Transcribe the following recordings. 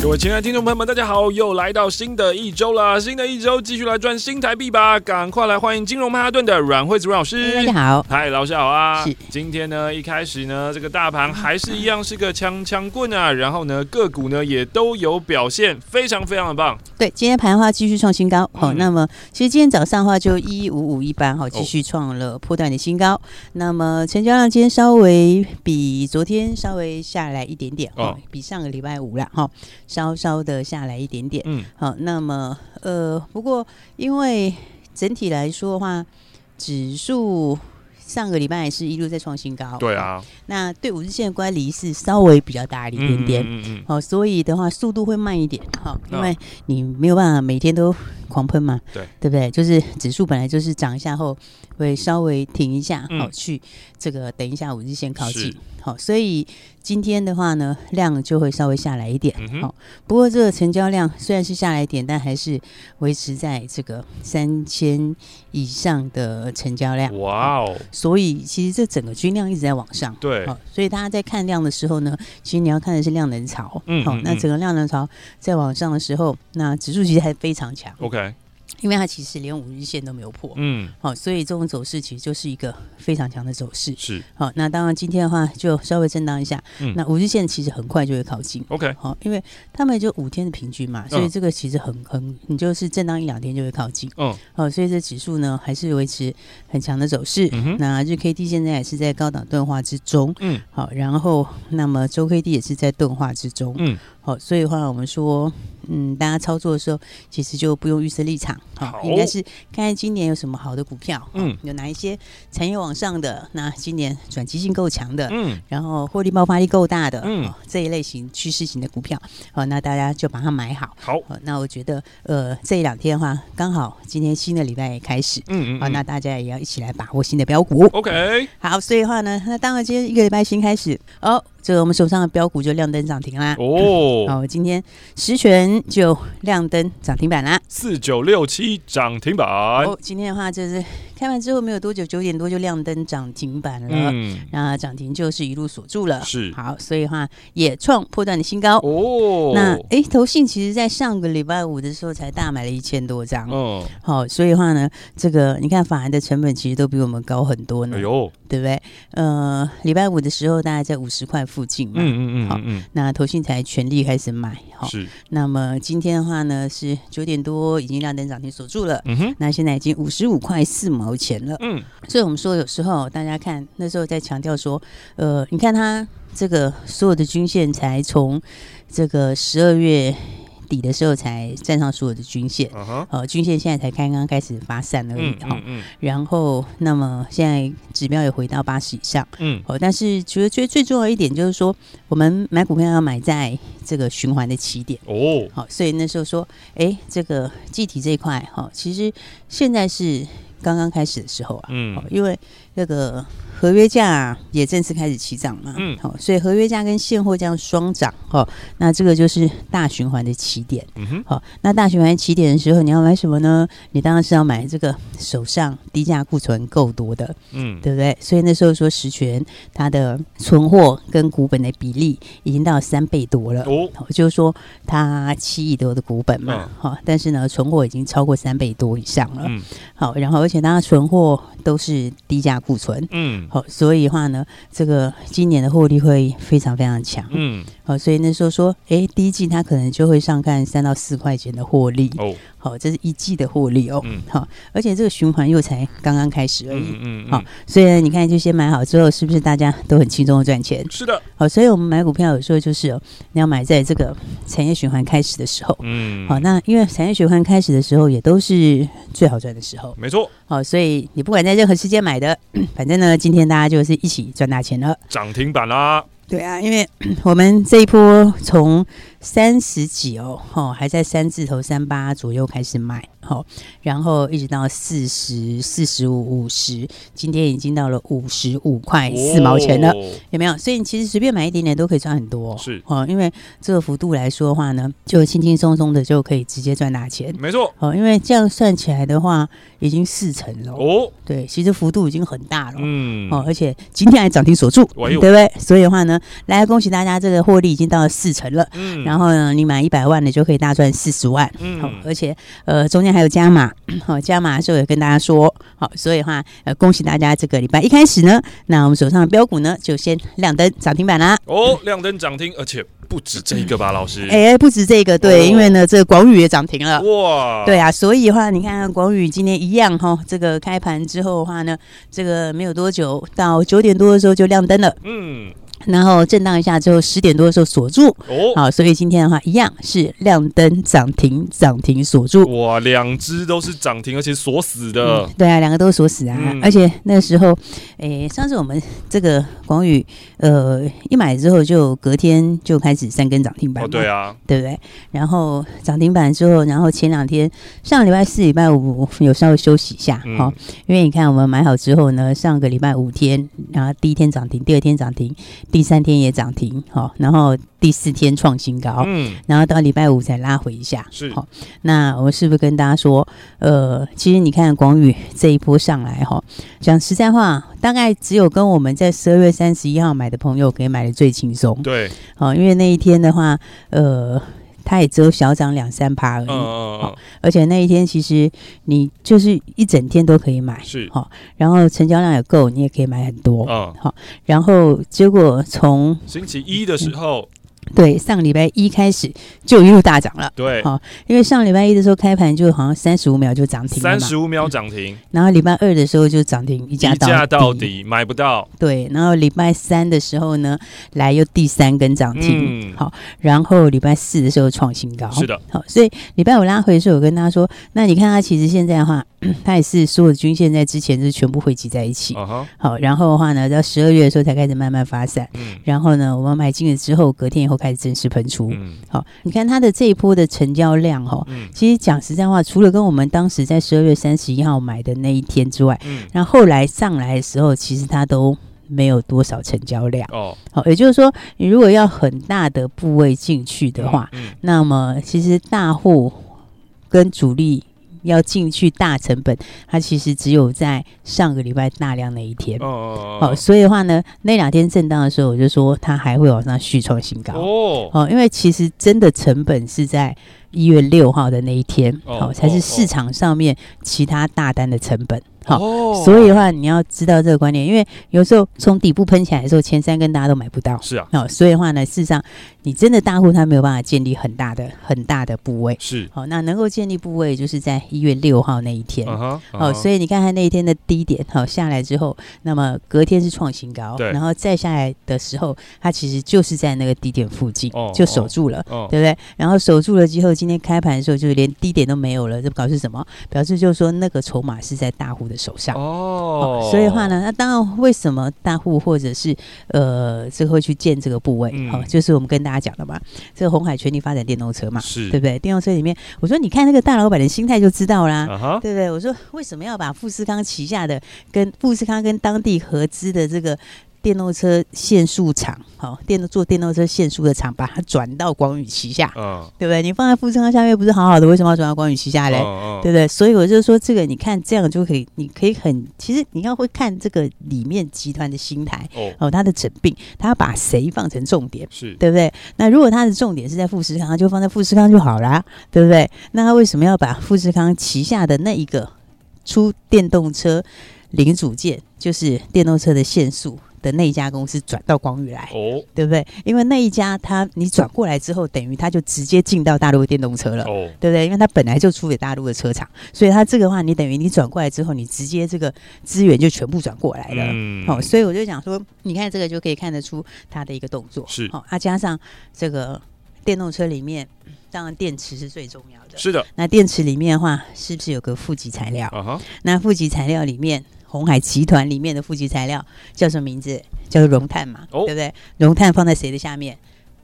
各位亲爱的听众朋友们，大家好，又来到新的一周了。新的一周，继续来赚新台币吧！赶快来欢迎金融曼哈顿的阮惠子阮老师。大家好，嗨，老师好啊！今天呢，一开始呢，这个大盘还是一样是个枪枪棍啊，然后呢，个股呢也都有表现，非常非常的棒。对，今天盘的话继续创新高。好、嗯，那么其实今天早上的话就一五五一八，好，继续创了破断的新高。哦、那么成交量今天稍微比昨天稍微下来一点点，哦，比上个礼拜五了，哈。稍稍的下来一点点，嗯，好，那么呃，不过因为整体来说的话，指数上个礼拜也是一路在创新高，对啊，那对五日线的乖离是稍微比较大一点点，嗯嗯嗯，好，所以的话速度会慢一点，好，因为你没有办法每天都狂喷嘛，对，对不对？就是指数本来就是涨一下后会稍微停一下，好，去这个等一下五日线靠近。好，所以今天的话呢，量就会稍微下来一点。好、嗯，不过这个成交量虽然是下来一点，但还是维持在这个三千以上的成交量。哇哦！所以其实这整个均量一直在往上。对。好，所以大家在看量的时候呢，其实你要看的是量能潮。嗯。好，那整个量能潮在往上的时候，那指数其实还非常强。OK。因为它其实连五日线都没有破，嗯，好，所以这种走势其实就是一个非常强的走势，是，好，那当然今天的话就稍微震荡一下，嗯，那五日线其实很快就会靠近，OK，好，因为他们就五天的平均嘛，所以这个其实很很，你就是震荡一两天就会靠近，嗯，好，所以这指数呢还是维持很强的走势，嗯，那日 K D 现在也是在高档钝化之中，嗯，好，然后那么周 K D 也是在钝化之中，嗯。好，所以的话，我们说，嗯，大家操作的时候，其实就不用预设立场，好，应该是看看今年有什么好的股票，嗯，有哪一些产业往上的，那今年转机性够强的，嗯，然后获利爆发力够大的，嗯，这一类型趋势型的股票，好，那大家就把它买好，好，那我觉得，呃，这一两天的话，刚好今天新的礼拜也开始，嗯嗯，好，那大家也要一起来把握新的标股，OK，好，所以的话呢，那当然今天一个礼拜新开始，哦。这个我们手上的标股就亮灯涨停啦！哦，好，今天十全就亮灯涨停板啦，四九六七涨停板。哦，今天的话就是开完之后没有多久，九点多就亮灯涨停板了。嗯，那涨停就是一路锁住了。是，好，所以的话也创破断的新高。哦，那哎，投信其实在上个礼拜五的时候才大买了一千多张。哦，好，所以的话呢，这个你看法人的成本其实都比我们高很多呢。哎呦，对不对？呃，礼拜五的时候大概在五十块附近嘛，嗯嗯嗯，好，那投信才全力开始买，好，是。那么今天的话呢，是九点多已经亮灯涨停锁住了，嗯哼。那现在已经五十五块四毛钱了，嗯。所以我们说有时候大家看那时候在强调说，呃，你看它这个所有的均线才从这个十二月。底的时候才站上所有的均线，呃、uh -huh. 均线现在才刚刚开始发散而已哈、嗯嗯嗯。然后，那么现在指标也回到八十以上，嗯，哦，但是觉得最最重要一点就是说，我们买股票要买在这个循环的起点哦。好，所以那时候说，哎，这个记忆体这一块，哈，其实现在是刚刚开始的时候啊，嗯，因为那个。合约价也正式开始起涨嘛，嗯，好，所以合约价跟现货价双涨，哈，那这个就是大循环的起点，嗯哼，好，那大循环起点的时候，你要买什么呢？你当然是要买这个手上低价库存够多的，嗯，对不对？所以那时候说实权它的存货跟股本的比例已经到三倍多了，哦，就是说它七亿多的股本嘛，好，但是呢，存货已经超过三倍多以上了，嗯，好，然后而且它存货都是低价库存，嗯。好，所以的话呢，这个今年的获利会非常非常强。嗯，好，所以那时候说，哎，第一季它可能就会上看三到四块钱的获利。哦，好，这是一季的获利哦。嗯，好，而且这个循环又才刚刚开始而已。嗯嗯。好，所以呢，你看，就先买好之后，是不是大家都很轻松的赚钱？是的。好，所以我们买股票有时候就是哦，你要买在这个产业循环开始的时候。嗯。好，那因为产业循环开始的时候，也都是最好赚的时候。没错。好，所以你不管在任何时间买的，反正呢，今天。今天大家就是一起赚大钱了，涨停板啦！对啊，因为 我们这一波从三十几哦，吼，还在三字头三八左右开始卖，吼，然后一直到四十四十五五十，今天已经到了五十五块四毛钱了，哦、有没有？所以你其实随便买一点点都可以赚很多，是。哦，因为这个幅度来说的话呢，就轻轻松松的就可以直接赚大钱，没错，哦，因为这样算起来的话，已经四成了。哦，对，其实幅度已经很大了，嗯，哦，而且今天还涨停锁住，对不对？所以的话呢，来恭喜大家，这个获利已经到了四成了，嗯，然后呢，你买一百万的就可以大赚四十万，嗯，好，而且呃中间还有加码，好，加码的时候也跟大家说，好，所以的话呃恭喜大家，这个礼拜一开始呢，那我们手上的标股呢就先亮灯涨停板啦，哦，亮灯涨停，而且。不止这个吧，老师？哎、欸，不止这个，对，哦、因为呢，这个广宇也涨停了。哇，对啊，所以的话，你看看广宇今天一样哈，这个开盘之后的话呢，这个没有多久，到九点多的时候就亮灯了。嗯。然后震荡一下之后，十点多的时候锁住哦，好，所以今天的话一样是亮灯涨停，涨停锁住。哇，两只都是涨停，而且锁死的。嗯、对啊，两个都是锁死啊，嗯、而且那个时候，诶，上次我们这个广宇，呃，一买之后就隔天就开始三根涨停板。哦，对啊，对不对？然后涨停板之后，然后前两天上礼拜四、礼拜五有稍微休息一下，哈、嗯，因为你看我们买好之后呢，上个礼拜五天，然后第一天涨停，第二天涨停。第三天也涨停，好，然后第四天创新高，嗯，然后到礼拜五才拉回一下，是。好。那我是不是跟大家说，呃，其实你看广宇这一波上来，哈，讲实在话，大概只有跟我们在十二月三十一号买的朋友可以买的最轻松，对，好，因为那一天的话，呃。它也只有小涨两三趴而已，好，而且那一天其实你就是一整天都可以买，是。好，然后成交量也够，你也可以买很多，嗯，好，然后结果从星期一的时候。对，上个礼拜一开始就一路大涨了。对，好，因为上礼拜一的时候开盘就好像三十五秒就涨停了，三十五秒涨停。然后礼拜二的时候就涨停一价到底，到底买不到。对，然后礼拜三的时候呢，来又第三根涨停。嗯、好，然后礼拜四的时候创新高。是的，好，所以礼拜五拉回的时候，我跟大家说，那你看它其实现在的话，它也是所有的均线在之前是全部汇集在一起。Uh huh、好，然后的话呢，到十二月的时候才开始慢慢发散。嗯、然后呢，我们买进了之后，隔天以后开始正式喷出。嗯，好，你看它的这一波的成交量哈，嗯，其实讲实在话，除了跟我们当时在十二月三十一号买的那一天之外，嗯，然后后来上来的时候，其实它都没有多少成交量哦。好，也就是说，你如果要很大的部位进去的话，嗯，那么其实大户跟主力。要进去大成本，它其实只有在上个礼拜大量那一天。哦，好，所以的话呢，那两天震荡的时候，我就说它还会往上续创新高。哦，哦，因为其实真的成本是在一月六号的那一天，好，才是市场上面其他大单的成本。好，哦、所以的话，你要知道这个观念，因为有时候从底部喷起来的时候，前三根大家都买不到。是啊，好，所以的话呢，事实上你真的大户他没有办法建立很大的很大的部位。是，好，那能够建立部位就是在一月六号那一天。好、uh，huh, uh huh、所以你看看那一天的低点，好下来之后，那么隔天是创新高，然后再下来的时候，它其实就是在那个低点附近、uh. 就守住了，uh. 对不对？然后守住了之后，今天开盘的时候就连低点都没有了，这表示什么？表示就是说那个筹码是在大户的手上哦，所以的话呢，那当然为什么大户或者是呃，这个会去建这个部位？好、嗯，就是我们跟大家讲的嘛，这个红海全力发展电动车嘛，是对不对？电动车里面，我说你看那个大老板的心态就知道啦，啊、对不对？我说为什么要把富士康旗下的跟富士康跟当地合资的这个。电动车限速厂，好，电动做电动车限速的厂，把它转到广宇旗下，嗯，对不对？你放在富士康下面不是好好的，为什么要转到广宇旗下嘞？嗯嗯、对不对？所以我就说，这个你看这样就可以，你可以很，其实你要会看这个里面集团的心态，哦，哦，他的整病，他要把谁放成重点，是对不对？那如果他的重点是在富士康，他就放在富士康就好啦，对不对？那他为什么要把富士康旗下的那一个出电动车零组件，就是电动车的限速？的那一家公司转到光宇来，哦，对不对？因为那一家它你转过来之后，等于它就直接进到大陆的电动车了，哦，对不对？因为它本来就出给大陆的车厂，所以它这个话，你等于你转过来之后，你直接这个资源就全部转过来了，嗯，好，所以我就讲说，你看这个就可以看得出它的一个动作是好，啊，加上这个电动车里面，当然电池是最重要的，是的。那电池里面的话，是不是有个负极材料？那负极材料里面。鸿海集团里面的负极材料叫什么名字？叫做熔炭嘛，哦、对不对？熔炭放在谁的下面？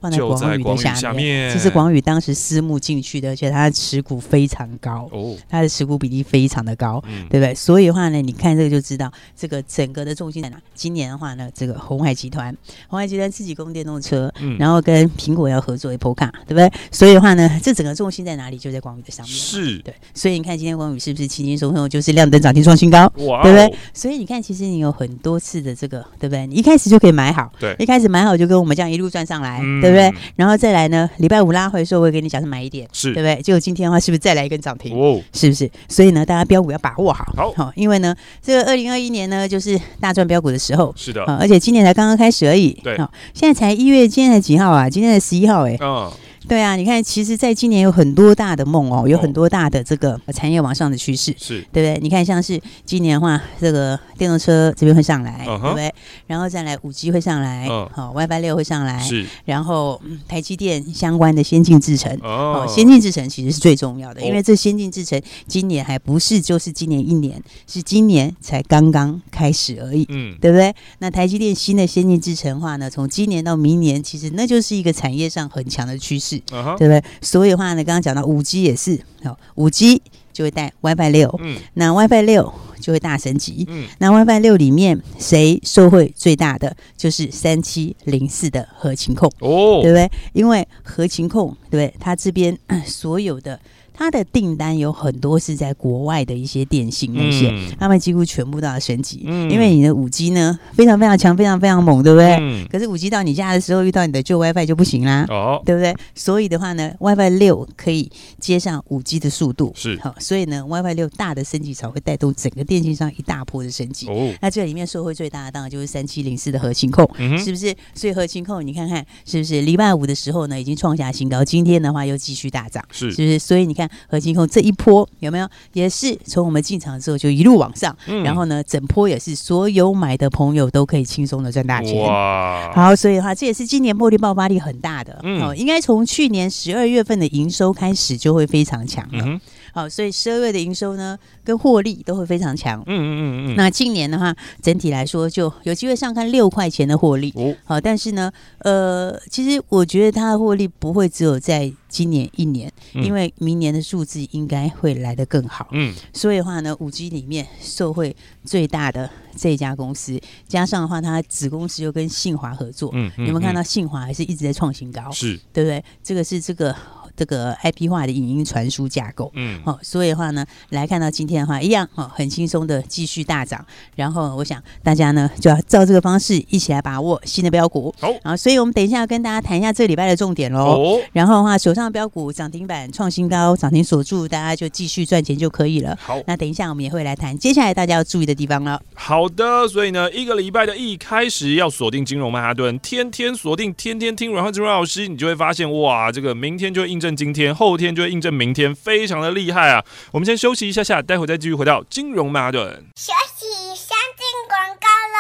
放在广宇的下面，这是广宇当时私募进去的，而且它的持股非常高，哦，它的持股比例非常的高，嗯，对不对？所以的话呢，你看这个就知道，这个整个的重心在哪。今年的话呢，这个红海集团，红海集团自己供电动车，嗯，然后跟苹果要合作 Apple Car，对不对？所以的话呢，这整个重心在哪里？就在广宇的上面，是对。所以你看今天广宇是不是轻轻松松就是亮灯涨停创新高，哇、哦，对不对？所以你看，其实你有很多次的这个，对不对？你一开始就可以买好，对，一开始买好就跟我们这样一路赚上来，嗯、对不对？然后再来呢，礼拜五拉回的时候，我会给你讲是买一点，是对不对？结果今天的话，是不是再来一根涨停？哦，是不是？所以呢，大家标股要把握好，好，因为呢，这个二零二一年呢，就是大赚标股的时候，是的，而且今年才刚刚开始而已，对，好，现在才一月，今天才几号啊？今天才十一号，哎，嗯。对啊，你看，其实，在今年有很多大的梦哦，有很多大的这个产业往上的趋势，是对不对？你看，像是今年的话，这个电动车这边会上来，对不对？然后再来五 G 会上来，好，WiFi 六会上来，是。然后台积电相关的先进制程，哦，先进制程其实是最重要的，因为这先进制程今年还不是就是今年一年，是今年才刚刚开始而已，嗯，对不对？那台积电新的先进制程的话呢，从今年到明年，其实那就是一个产业上很强的趋势。Uh huh. 对不对？所以的话呢，刚刚讲到五 G 也是，好，五 G 就会带 WiFi 六，嗯，那 WiFi 六就会大升级，嗯，那 WiFi 六里面谁受惠最大的就是三七零四的核情控，哦，对不对？因为核情控，对不对？它这边 所有的。它的订单有很多是在国外的一些电信那些，嗯、他们几乎全部都要升级，嗯、因为你的五 G 呢非常非常强，非常非常猛，对不对？嗯、可是五 G 到你家的时候，遇到你的旧 WiFi 就不行啦，哦，对不对？所以的话呢，WiFi 六可以接上五 G 的速度，是好，所以呢，WiFi 六大的升级潮会带动整个电信商一大波的升级。哦，那这里面受惠最大的当然就是三七零四的核心控，嗯、是不是？所以核心控你看看是不是？礼拜五的时候呢，已经创下新高，今天的话又继续大涨，是是不是？所以你看。合金控这一波有没有也是从我们进场之后就一路往上，嗯、然后呢，整波也是所有买的朋友都可以轻松的赚大钱。哇！好，所以的话，这也是今年获利爆发力很大的。嗯，哦，应该从去年十二月份的营收开始就会非常强了。嗯好，所以十二月的营收呢，跟获利都会非常强。嗯嗯嗯嗯。那近年的话，整体来说就有机会上看六块钱的获利。哦。好，但是呢，呃，其实我觉得它的获利不会只有在今年一年，嗯、因为明年的数字应该会来得更好。嗯。所以的话呢，五 G 里面受惠最大的这家公司，加上的话，它子公司又跟信华合作。嗯，嗯，嗯。有没有看到信华还是一直在创新高？是，对不对？这个是这个。这个 IP 化的影音传输架构，嗯，好、哦，所以的话呢，来看到今天的话，一样哦，很轻松的继续大涨。然后我想大家呢，就要照这个方式一起来把握新的标股。好、哦，所以我们等一下要跟大家谈一下这个礼拜的重点喽。哦、然后的话，手上的标股涨停板创新高，涨停锁住，大家就继续赚钱就可以了。好，那等一下我们也会来谈接下来大家要注意的地方了。好的，所以呢，一个礼拜的一开始要锁定金融曼哈顿，天天锁定，天天听阮慧慈阮老师，你就会发现哇，这个明天就会印。证今天，后天就会印证明天，非常的厉害啊！我们先休息一下下，待会再继续回到金融曼哈顿。休息，先进广告喽。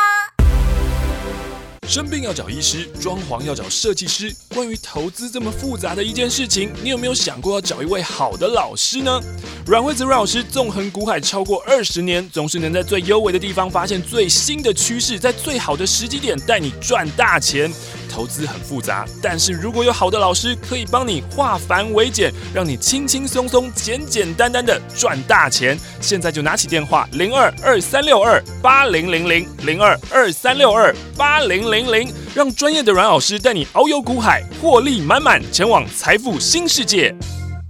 生病要找医师，装潢要找设计师。关于投资这么复杂的一件事情，你有没有想过要找一位好的老师呢？阮惠子阮老师纵横股海超过二十年，总是能在最优微的地方发现最新的趋势，在最好的时机点带你赚大钱。投资很复杂，但是如果有好的老师可以帮你化繁为简，让你轻轻松松、简简单单的赚大钱。现在就拿起电话零二二三六二八零零零零二二三六二八零零零，让专业的阮老师带你遨游股海，获利满满，前往财富新世界。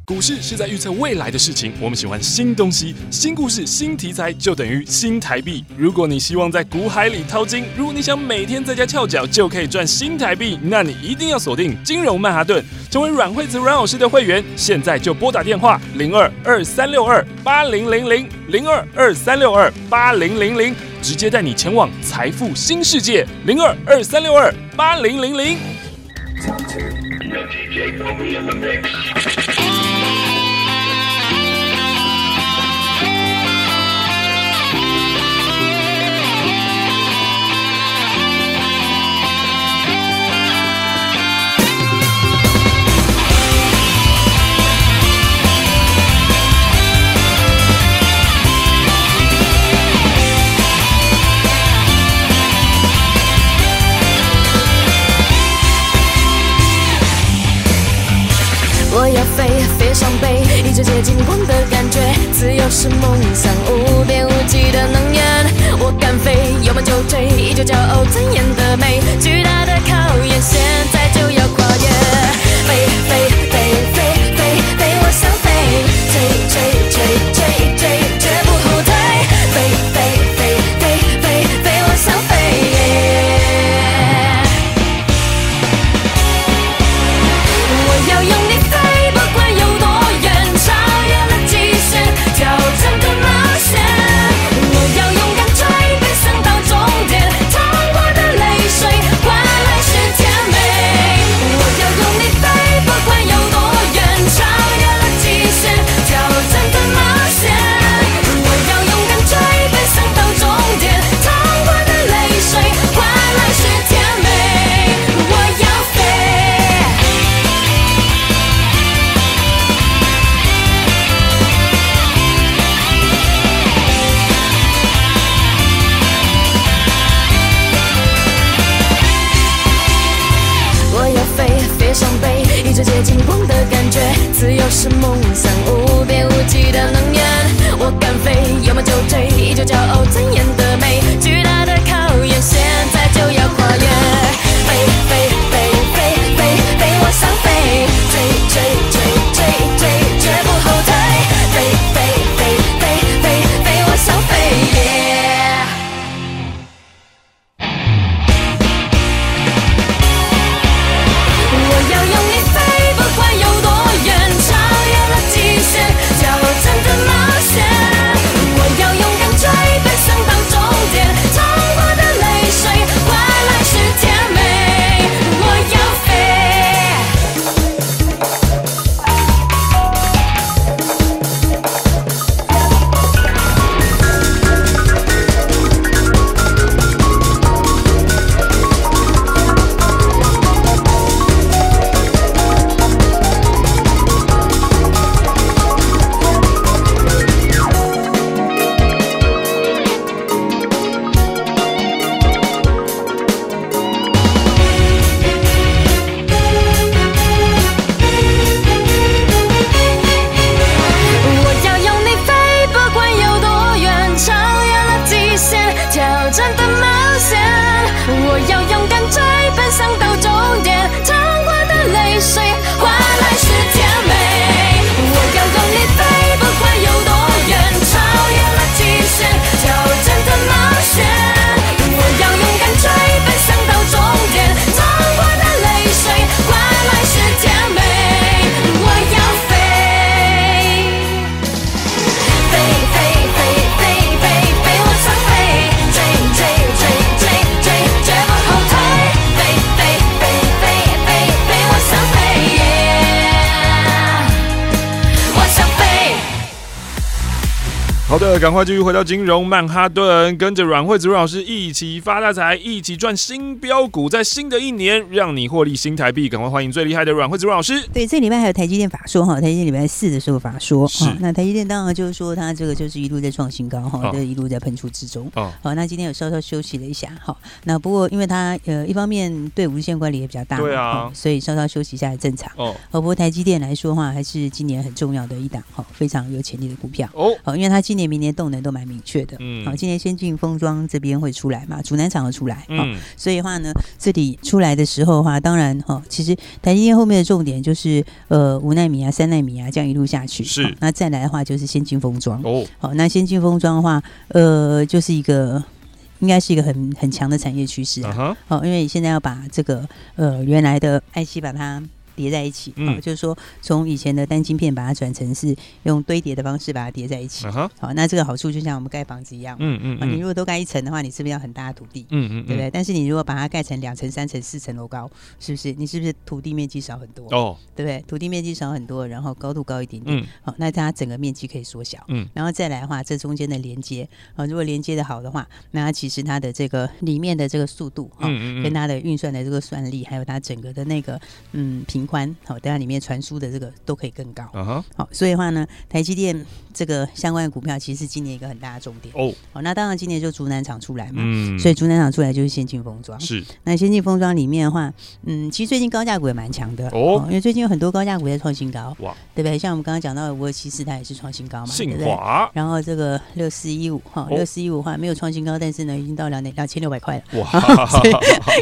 股市是在预测未来的事情，我们喜欢新东西、新故事、新题材，就等于新台币。如果你希望在股海里淘金，如果你想每天在家翘脚就可以赚新台币，那你一定要锁定金融曼哈顿，成为阮惠子阮老师的会员。现在就拨打电话零二二三六二八零零零零二二三六二八零零零，直接带你前往财富新世界零二二三六二八零零零。No DJ Kobe in the mix. 北，一直接近光的感觉，自由是梦想，无边无际的能源。我敢飞，有梦就追，依旧骄傲尊严的美，巨大的考验，现是梦想？赶快继续回到金融曼哈顿，跟着阮惠子阮老师一起发大财，一起赚新标股，在新的一年让你获利新台币。赶快欢迎最厉害的阮惠子阮老师。对，这礼拜还有台积电法说哈，台积电礼拜四的时候法说，是、哦、那台积电当然就是说它这个就是一路在创新高哈，就、哦、一路在喷出之中。哦，好，那今天有稍稍休息了一下，哈，那不过因为它呃一方面对无线管理也比较大，对啊、哦，所以稍稍休息一下也正常。哦，不过台积电来说的话，还是今年很重要的一档哈，非常有潜力的股票。哦，好，因为它今年明年。动能都蛮明确的，嗯，好，今年先进封装这边会出来嘛，主南厂会出来，嗯，所以的话呢，这里出来的时候的话，当然哈，其实台积电后面的重点就是呃五纳米啊、三纳米啊这样一路下去，是，那再来的话就是先进封装，哦，好，那先进封装的话，呃，就是一个应该是一个很很强的产业趋势啊，好，因为你现在要把这个呃原来的 IC 把它。叠在一起，嗯、哦，就是说从以前的单晶片把它转成是用堆叠的方式把它叠在一起，好、uh-huh 哦，那这个好处就像我们盖房子一样，嗯嗯，嗯，你如果都盖一层的话，你是不是要很大的土地？嗯嗯，对不对？但是你如果把它盖成两层、三层、四层楼高，是不是？你是不是土地面积少很多？哦，对不对？土地面积少很多，然后高度高一点点，好、那它整个面积可以缩小，嗯，然后再来的话，这中间的连接，啊、哦，如果连接的好的话，那它其实它的这个里面的这个速度，啊、嗯，嗯，嗯。跟它的运算的这个算力，还有它整个的那个嗯品频宽，好，等下里面传输的这个都可以更高。啊哈，好，所以的话呢，台积电这个相关的股票，其实是今年一个很大的重点。哦，好，那当然今年就竹南厂出来嘛，嗯，所以竹南厂出来就是先进封装。是，那先进封装里面的话，嗯，其实最近高价股也蛮强的哦，因为最近有很多高价股在创新高，哇，对不对？像我们刚刚讲到的五二七四，它也是创新高嘛，信华，对不对？然后这个六四一五哈，六四一五的话没有创新高，但是呢，已经到两点两千六百块了。哇，所以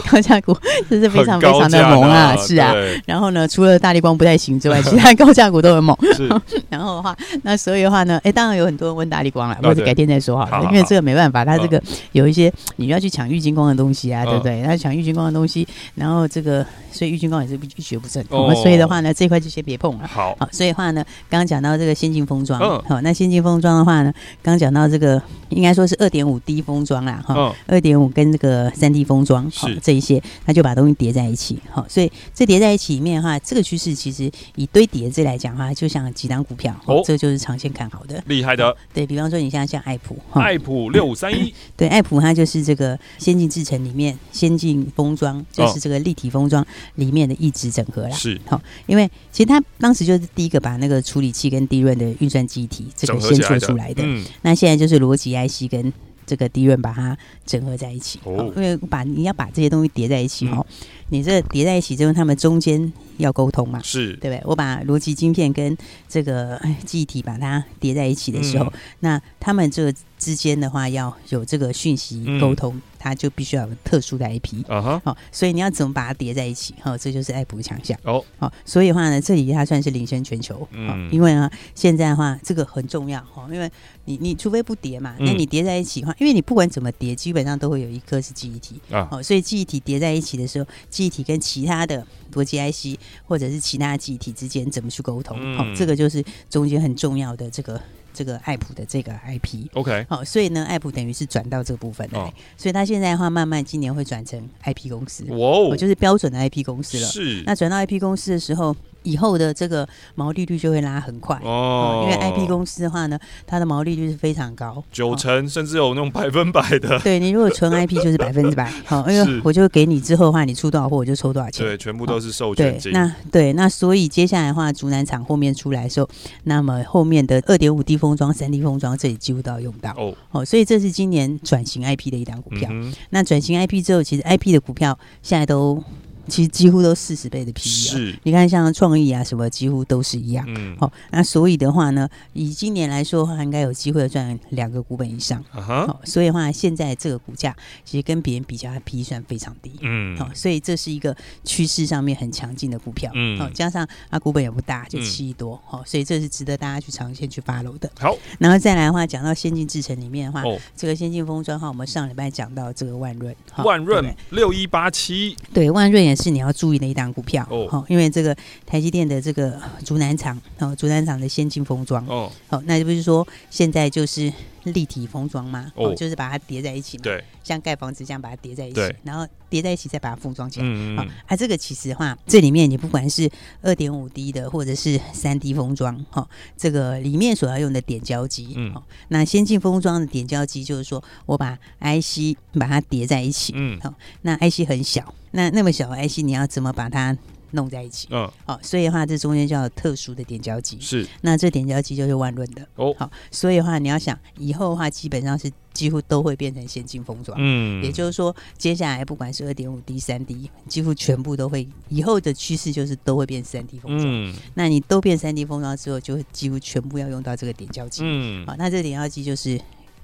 高价股这是非常非常的猛啊，是啊。然后呢，除了大力光不太行之外，其他高价股都很猛。是，然后的话，那所以的话呢，哎，当然有很多人问大力光了，或者改天再说好了，因为这个没办法，它这个有一些你要去抢玉金光的东西啊，对不对？那抢玉金光的东西，然后这个所以玉金光也是一蹶不振。所以的话呢，这块就先别碰了。好，好，所以的话呢，刚刚讲到这个先进封装，好，那先进封装的话呢，刚刚讲到这个应该说是二点五 D 封装啦，哈，二点五跟这个三 D 封装，好，这一些，那就把东西叠在一起，好，所以这叠在一起里面的话，这个趋势其实以堆叠这来讲哈，就像几档股票，哦，这就是长线看好的，厉害的。对，比方说，你像像爱普，爱普六五三一，对，爱普它就是这个先进制程里面先进封装，就是这个立体封装里面的异质整合啦。是，好，因为其实它当时就是第一个把那个处理器跟 DRAM 的运算记忆体这个先做出来的，嗯，那现在就是逻辑 IC 跟这个 DRAM 把它整合在一起，哦，因为把你要把这些东西叠在一起哦。你这叠在一起之后，他们中间要沟通嘛？是对不对？我把逻辑晶片跟这个记忆体把它叠在一起的时候，嗯、那他们这之间的话要有这个讯息沟通，嗯、它就必须要有特殊的 IP。啊哈，好，所以你要怎么把它叠在一起？好，这就是爱普的强项。哦，好，所以的话呢，这里它算是领先全球。嗯，因为呢，现在的话这个很重要哈，因为你你除非不叠嘛，那你叠在一起的话，因为你不管怎么叠，基本上都会有一颗是记忆体啊。好，所以记忆体叠在一起的时候，记忆体跟其他的逻辑 IC 或者是其他记忆体之间怎么去沟通？好、嗯哦，这个就是中间很重要的这个这个爱普的这个 IP。OK，好，所以呢，爱普等于是转到这个部分来，哦、所以它现在的话，慢慢今年会转成 IP 公司，哇哦，就是标准的 IP 公司了。是，那转到 IP 公司的时候。以后的这个毛利率就会拉很快。哦，因为 IP 公司的话呢，它的毛利率是非常高，九成甚至有那种百分百的。对，你如果纯 IP 就是百分之百，好，因为我就给你之后的话，你出多少货我就抽多少钱，对，全部都是授权金。那对，那所以接下来的话，竹南厂后面出来的时候，那么后面的二点五 D 封装、三 D 封装这里几乎都要用到。哦，哦，所以这是今年转型 IP 的一档股票。那转型 IP 之后，其实 IP 的股票现在都。其实几乎都四十倍的 PE，是，你看像创意啊什么，几乎都是一样。嗯，好，那所以的话呢，以今年来说的话，应该有机会赚两个股本以上。啊哈，好，所以的话，现在这个股价其实跟别人比较，PE 算非常低。嗯，好，所以这是一个趋势上面很强劲的股票。嗯，好，加上它股本也不大，就七亿多。好，所以这是值得大家去长线去 follow 的。好，然后再来的话，讲到先进制程里面的话，哦，这个先进封装的话，我们上礼拜讲到这个万润，万润六一八七，对，万润也。是你要注意的一档股票哦，好，因为这个台积电的这个竹南厂哦，竹南厂的先进封装哦，好，那就不是说现在就是立体封装吗？哦，就是把它叠在一起嘛，对，像盖房子这样把它叠在一起，对，然后叠在一起再把它封装起来，嗯嗯，好，啊，这个其实的话，这里面你不管是二点五 D 的或者是三 D 封装，哈，这个里面所要用的点胶机，嗯，那先进封装的点胶机就是说我把 IC 把它叠在一起，嗯，好，那 IC 很小。那那么小的 IC，你要怎么把它弄在一起？嗯，好，所以的话，这中间就有特殊的点胶机。是，那这点胶机就是万润的。哦，好，所以的话，你要想以后的话，基本上是几乎都会变成先进封装。嗯，也就是说，接下来不管是二点五 D、三 D，几乎全部都会，以后的趋势就是都会变三 D 封装。嗯，那你都变三 D 封装之后，就会几乎全部要用到这个点胶机。嗯，好，那这点胶机就是。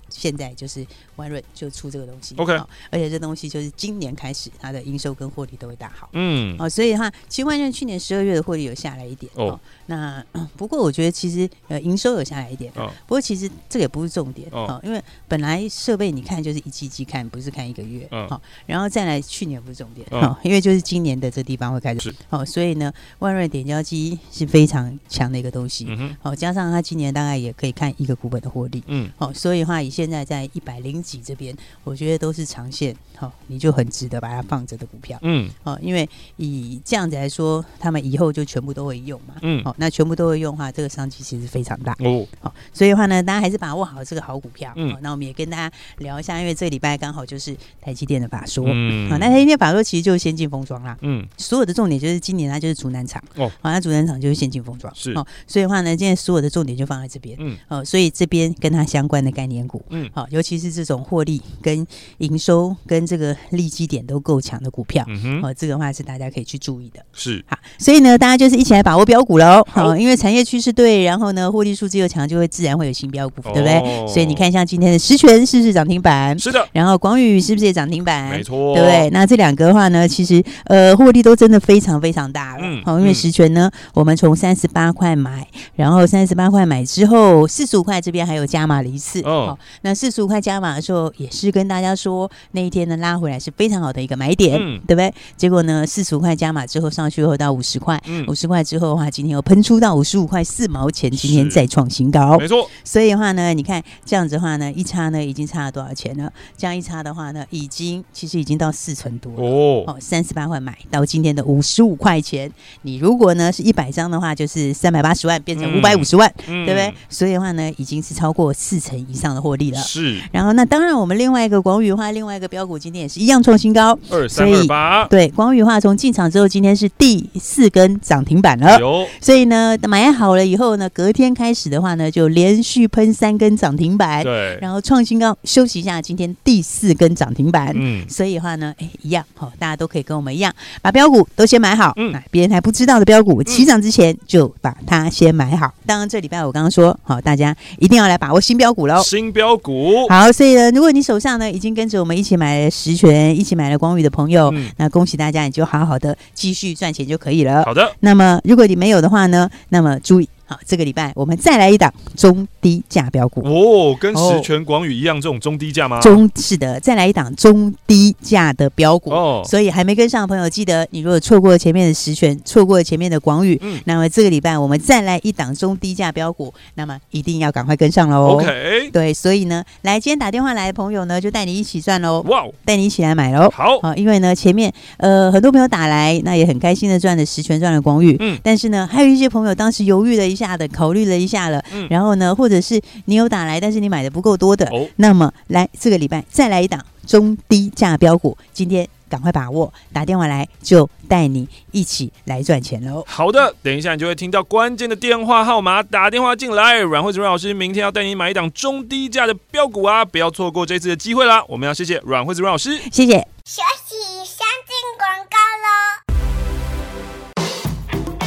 现在就是万润就出这个东西，OK，而且这东西就是今年开始它的营收跟获利都会大好，嗯，哦，所以的话，其实万润去年十二月的获利有下来一点，哦，那 不过我觉得其实呃营收有下来一点，哦，不过其实这个也不是重点，哦，因为本来设备你看就是一季一季看，不是看一个月，好，然后再来去年不是重点，哦，因为就是今年的这地方会开始，哦，所以呢，万润点胶机是非常强的一个东西，嗯，好，加上它今年大概也可以看一个股本的获利，嗯，好，所以的话以。现在在一百零几这边，我觉得都是长线，好，你就很值得把它放着的股票。嗯，好，因为以这样子来说，他们以后就全部都会用嘛。嗯，好，那全部都会用的话，这个商机其实非常大。哦，好，所以的话呢，大家还是把握好这个好股票。嗯，那我们也跟大家聊一下，因为这个礼拜刚好就是台积电的法说。嗯，好，那台积电法说其实就是先进封装啦。嗯，所有的重点就是今年它就是竹南厂。哦，好，那竹南厂就是先进封装。是，哦，所以的话呢，今天所有的重点就放在这边。嗯，哦，所以这边跟它相关的概念股，嗯，好，尤其是这种获利跟营收跟这个利基点都够强的股票，嗯哼，哦，这个的话是大家可以去注意的。是，好，所以呢，大家就是一起来把握标股喽。好，因为产业趋势对，然后呢，获利数字又强，就会自然会有新标股，对不对？所以你看，像今天的十銓是不是涨停板？是的。然后广宇是不是也涨停板？没错，对不对？那这两个的话呢，其实呃，获利都真的非常非常大了。嗯，好，因为十銓呢，我们从三十八块买，然后三十八块买之后，四十五块这边还有加码了一次。哦，那四十五块加码的时候，也是跟大家说那一天呢拉回来是非常好的一个买点，嗯、对不对？结果呢，四十五块加码之后上去后到五十块，五十块之后的话，今天又喷出到五十五块四毛钱，今天再创新高，没错。所以的话呢，你看这样子的话呢，一差呢已经差了多少钱了？这样一差的话呢，已经其实已经到四成多了哦。哦，三十八块买到今天的五十五块钱，你如果呢是一百张的话，就是三百八十万变成五百五十万，嗯、对不对？所以的话呢，已经是超过四成以上的获利了。是。然后那当然，我们另外一个广宇化，另外一个标股今天也是一样创新高，二三二八。对，广宇化从进场之后，今天是第四根涨停板了。有。所以呢，买好了以后呢，隔天开始的话呢，就连续喷三根涨停板。对。然后创新高，休息一下，今天第四根涨停板。嗯。所以的话呢，哎，一样，好，大家都可以跟我们一样，把标股都先买好。嗯。别人还不知道的标股，起涨之前就把它先买好。当然，这礼拜我刚刚说，好，大家一定要来把握新标股喽。新标股。好，所以呢，如果你手上呢已经跟着我们一起买了实权，一起买了光宇的朋友，嗯、那恭喜大家，你就好好的继续赚钱就可以了。好的。那么，如果你没有的话呢，那么注意。好，这个礼拜我们再来一档中低价标股哦，跟十全广宇一样，这种中低价吗？中是的，再来一档中低价的标股哦。所以还没跟上的朋友，记得你如果错过了前面的十全，错过了前面的广宇，嗯，那么这个礼拜我们再来一档中低价标股，那么一定要赶快跟上喽。OK，对，所以呢，来今天打电话来的朋友呢，就带你一起赚喽。哇，带你一起来买喽。好，好，因为呢前面呃很多朋友打来，那也很开心的赚了十全，赚了广宇，嗯，但是呢还有一些朋友当时犹豫了一下的，考虑了一下了，嗯，然后呢，或者是你有打来，但是你买的不够多的，哦，那么来这个礼拜再来一档中低价标股，今天赶快把握，打电话来就带你一起来赚钱喽。好的，等一下你就会听到关键的电话号码，打电话进来，阮惠子阮老师明天要带你买一档中低价的标股啊，不要错过这次的机会啦。我们要谢谢阮惠子阮老师，谢谢。休息，先进广告喽。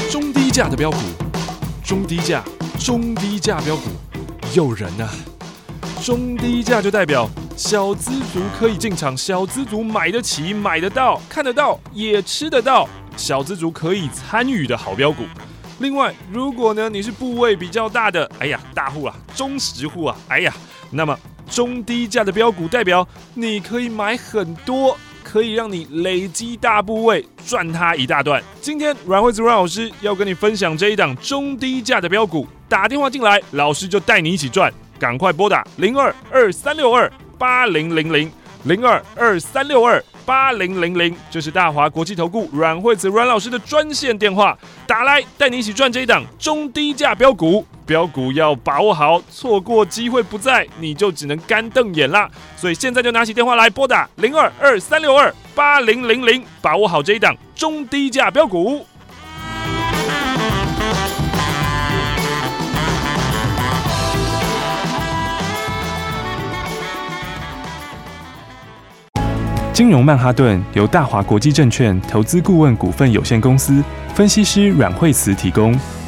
中低价的标股。中低价，中低价标股诱人呐、中低价就代表小资族可以进场，小资族买得起、买得到、看得到、也吃得到，小资族可以参与的好标股。另外，如果呢你是部位比较大的，哎呀，大户啊，中实户啊，哎呀，那么中低价的标股代表你可以买很多。可以让你累积大部位赚它一大段。今天阮惠子阮老师要跟你分享这一档中低价的标股，打电话进来，老师就带你一起赚。赶快拨打零二二三六二八零零零零二二三六二八零零零，这是大华国际投顾阮惠子阮老师的专线电话，打来带你一起赚这一档中低价标股。标股要把握好，错过机会不在，你就只能干瞪眼啦。所以现在就拿起电话来拨打零二二三六二八零零零，把握好这一档中低价标股。金融曼哈顿由大华国际证券投资顾问股份有限公司分析师阮惠慈提供。